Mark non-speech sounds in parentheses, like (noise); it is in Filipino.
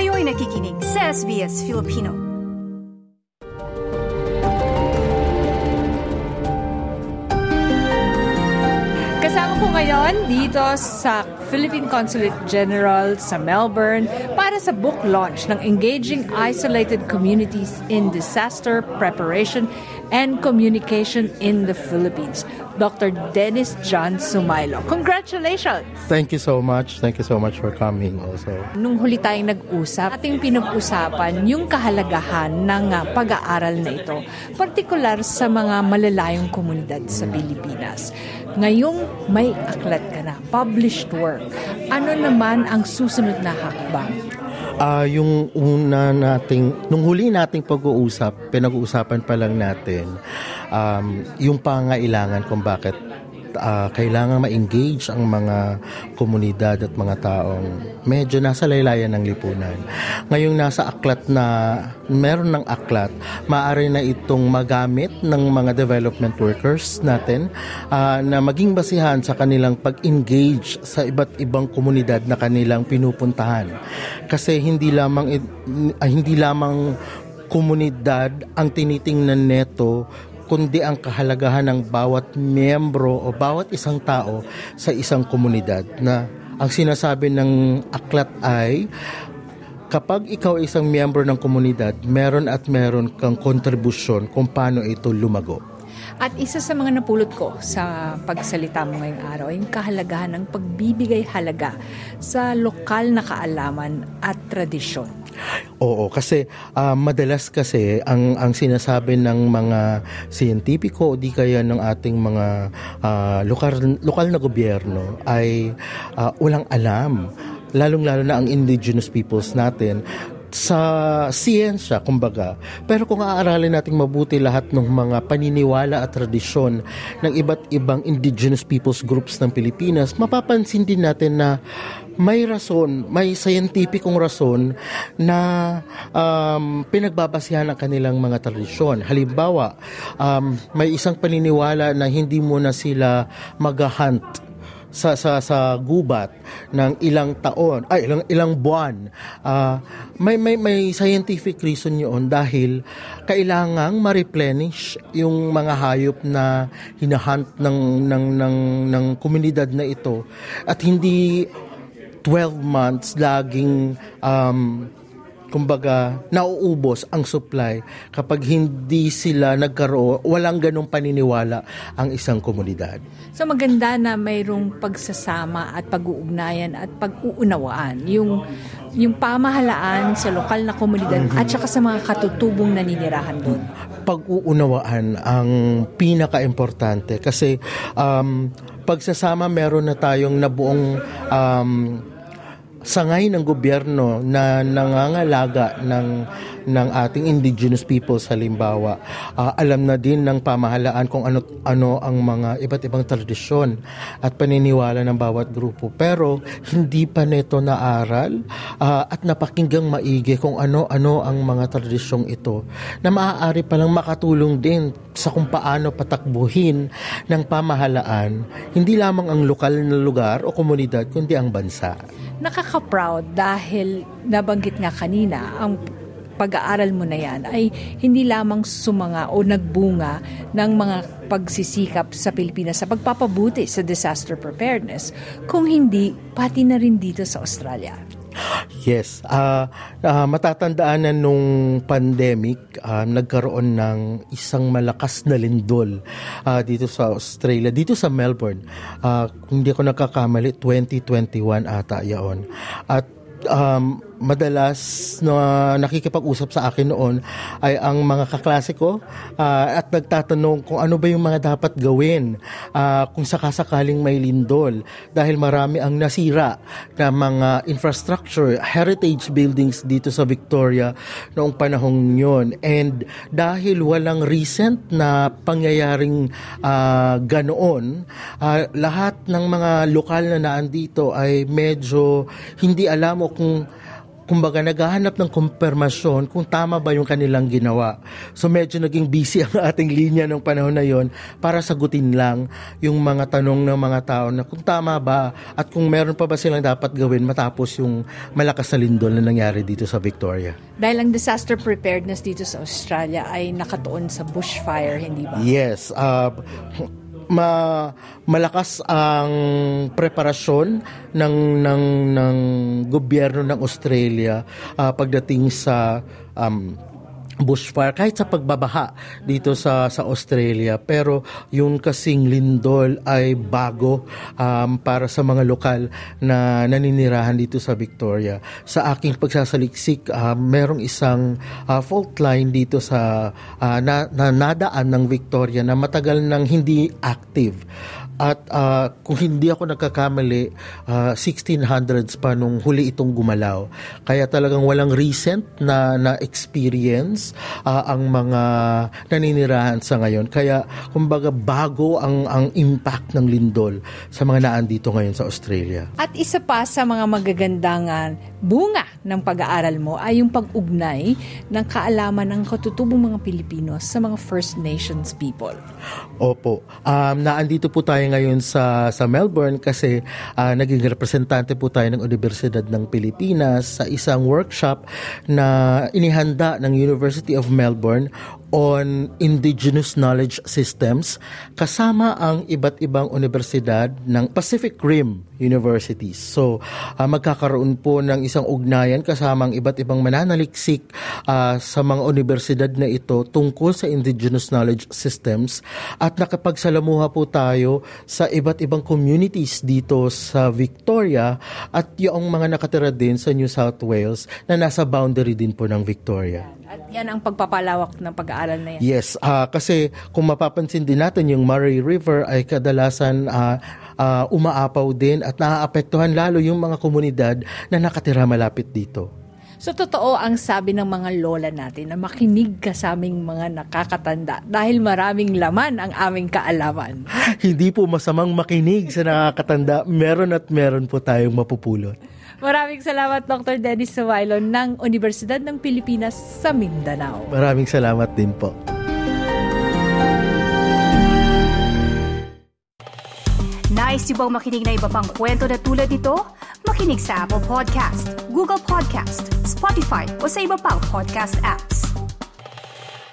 Kayo'y nakikinig sa SBS Filipino. Kasama ko ngayon dito sa Philippine Consulate General sa Melbourne para sa book launch ng Engaging Isolated Communities in Disaster Preparation and Communication in the Philippines. Dr. Dennis John Sumailo. Congratulations! Thank you so much. Thank you so much for coming also. Nung huli tayong nag-usap, ating pinag-usapan yung kahalagahan ng uh, pag-aaral na ito, partikular sa mga malalayong komunidad sa Pilipinas. Ngayong may aklat ka na, published work, ano naman ang susunod na hakbang? Uh, yung una nating, nung huli nating pag-uusap, pinag-uusapan pa lang natin, um, yung pangailangan kung bakit uh, kailangan ma-engage ang mga komunidad at mga taong medyo nasa laylayan ng lipunan. Ngayong nasa aklat na meron ng aklat, maaari na itong magamit ng mga development workers natin uh, na maging basihan sa kanilang pag-engage sa iba't ibang komunidad na kanilang pinupuntahan. Kasi hindi lamang uh, hindi lamang komunidad ang tinitingnan neto kundi ang kahalagahan ng bawat miyembro o bawat isang tao sa isang komunidad na ang sinasabi ng aklat ay kapag ikaw isang miyembro ng komunidad, meron at meron kang kontribusyon kung paano ito lumago. At isa sa mga napulot ko sa pagsalita mo ngayong araw ay yung kahalagahan ng pagbibigay halaga sa lokal na kaalaman at tradisyon. Oo, kasi uh, madalas kasi ang ang sinasabi ng mga siyentipiko o di kaya ng ating mga uh, lokal lokal na gobyerno ay uh, walang alam lalong-lalo na ang indigenous peoples natin sa siyensya, kumbaga. Pero kung aaralin natin mabuti lahat ng mga paniniwala at tradisyon ng iba't ibang indigenous peoples groups ng Pilipinas, mapapansin din natin na may rason, may scientificong rason na um, pinagbabasihan ang kanilang mga tradisyon. Halimbawa, um, may isang paniniwala na hindi mo na sila mag-hunt sa sa sa gubat ng ilang taon ay ilang ilang buwan. Uh, may may may scientific reason yun dahil kailangang ma-replenish yung mga hayop na hinahunt ng ng ng ng komunidad na ito at hindi 12 months laging um, kumbaga, nauubos ang supply kapag hindi sila nagkaroon, walang ganong paniniwala ang isang komunidad. So maganda na mayroong pagsasama at pag-uugnayan at pag-uunawaan yung yung pamahalaan sa lokal na komunidad mm-hmm. at saka sa mga katutubong naninirahan doon. Pag-uunawaan ang pinaka-importante kasi um, pagsasama meron na tayong nabuong um, sangay ng gobyerno na nangangalaga ng ng ating indigenous people sa Limbawa. Uh, alam na din ng pamahalaan kung ano ano ang mga iba't ibang tradisyon at paniniwala ng bawat grupo. Pero hindi pa nito naaral uh, at napakinggang maigi kung ano-ano ang mga tradisyong ito na maaari palang makatulong din sa kung paano patakbuhin ng pamahalaan hindi lamang ang lokal na lugar o komunidad kundi ang bansa nakaka-proud dahil nabanggit nga kanina ang pag-aaral mo na yan ay hindi lamang sumanga o nagbunga ng mga pagsisikap sa Pilipinas sa pagpapabuti sa disaster preparedness, kung hindi pati na rin dito sa Australia. Yes, uh, uh, matatandaan na nung pandemic, uh, nagkaroon ng isang malakas na lindol uh, dito sa Australia, dito sa Melbourne. Uh, hindi ako nakakamali, 2021 ata yaon. At um, madalas na nakikipag-usap sa akin noon ay ang mga kaklase ko uh, at nagtatanong kung ano ba yung mga dapat gawin uh, kung sakasakaling may lindol. Dahil marami ang nasira na mga infrastructure, heritage buildings dito sa Victoria noong panahong yon and dahil walang recent na pangyayaring uh, ganoon, uh, lahat ng mga lokal na naandito ay medyo hindi alam o kung kumbaga naghahanap ng kumpirmasyon kung tama ba yung kanilang ginawa. So medyo naging busy (laughs) ang ating linya ng panahon na yon para sagutin lang yung mga tanong ng mga tao na kung tama ba at kung meron pa ba silang dapat gawin matapos yung malakas na lindol na nangyari dito sa Victoria. Dahil ang disaster preparedness dito sa Australia ay nakatuon sa bushfire, hindi ba? Yes. Uh, ma malakas ang preparasyon ng ng ng gobyerno ng Australia uh, pagdating sa um, bushfire kahit sa pagbabaha dito sa sa Australia pero yung kasing lindol ay bago um, para sa mga lokal na naninirahan dito sa Victoria. Sa aking pagsasaliksik uh, merong isang uh, fault line dito sa uh, na, na nadaan ng Victoria na matagal nang hindi active at uh, kung hindi ako nagkakamali, uh, 1600s pa nung huli itong gumalaw. Kaya talagang walang recent na, na experience uh, ang mga naninirahan sa ngayon. Kaya kumbaga bago ang, ang impact ng lindol sa mga naan dito ngayon sa Australia. At isa pa sa mga magagandang bunga ng pag-aaral mo ay yung pag-ugnay ng kaalaman ng katutubong mga Pilipino sa mga First Nations people. Opo. Um, naandito po tayo ngayon sa sa Melbourne kasi uh, naging representante po tayo ng Universidad ng Pilipinas sa isang workshop na inihanda ng University of Melbourne on indigenous knowledge systems kasama ang iba't ibang universidad ng Pacific Rim Universities. So, uh, magkakaroon po ng isang ugnayan kasama ang iba't ibang mananaliksik uh, sa mga universidad na ito tungkol sa indigenous knowledge systems at nakapagsalamuha po tayo sa iba't ibang communities dito sa Victoria at yung mga nakatira din sa New South Wales na nasa boundary din po ng Victoria. At yan ang pagpapalawak ng pag-aaral na yan. Yes, uh, kasi kung mapapansin din natin yung Murray River ay kadalasan uh, uh, umaapaw din at naaapektuhan lalo yung mga komunidad na nakatira malapit dito. So totoo ang sabi ng mga lola natin na makinig ka sa aming mga nakakatanda dahil maraming laman ang aming kaalaman. (laughs) Hindi po masamang makinig sa nakakatanda. Meron at meron po tayong mapupulot. Maraming salamat Dr. Dennis Suwailon ng Universidad ng Pilipinas sa Mindanao. Maraming salamat din po. Nice yung bang makinig na iba pang kwento na tulad ito? Makinig sa Apple Podcast, Google Podcast, Spotify o sa iba pang podcast apps.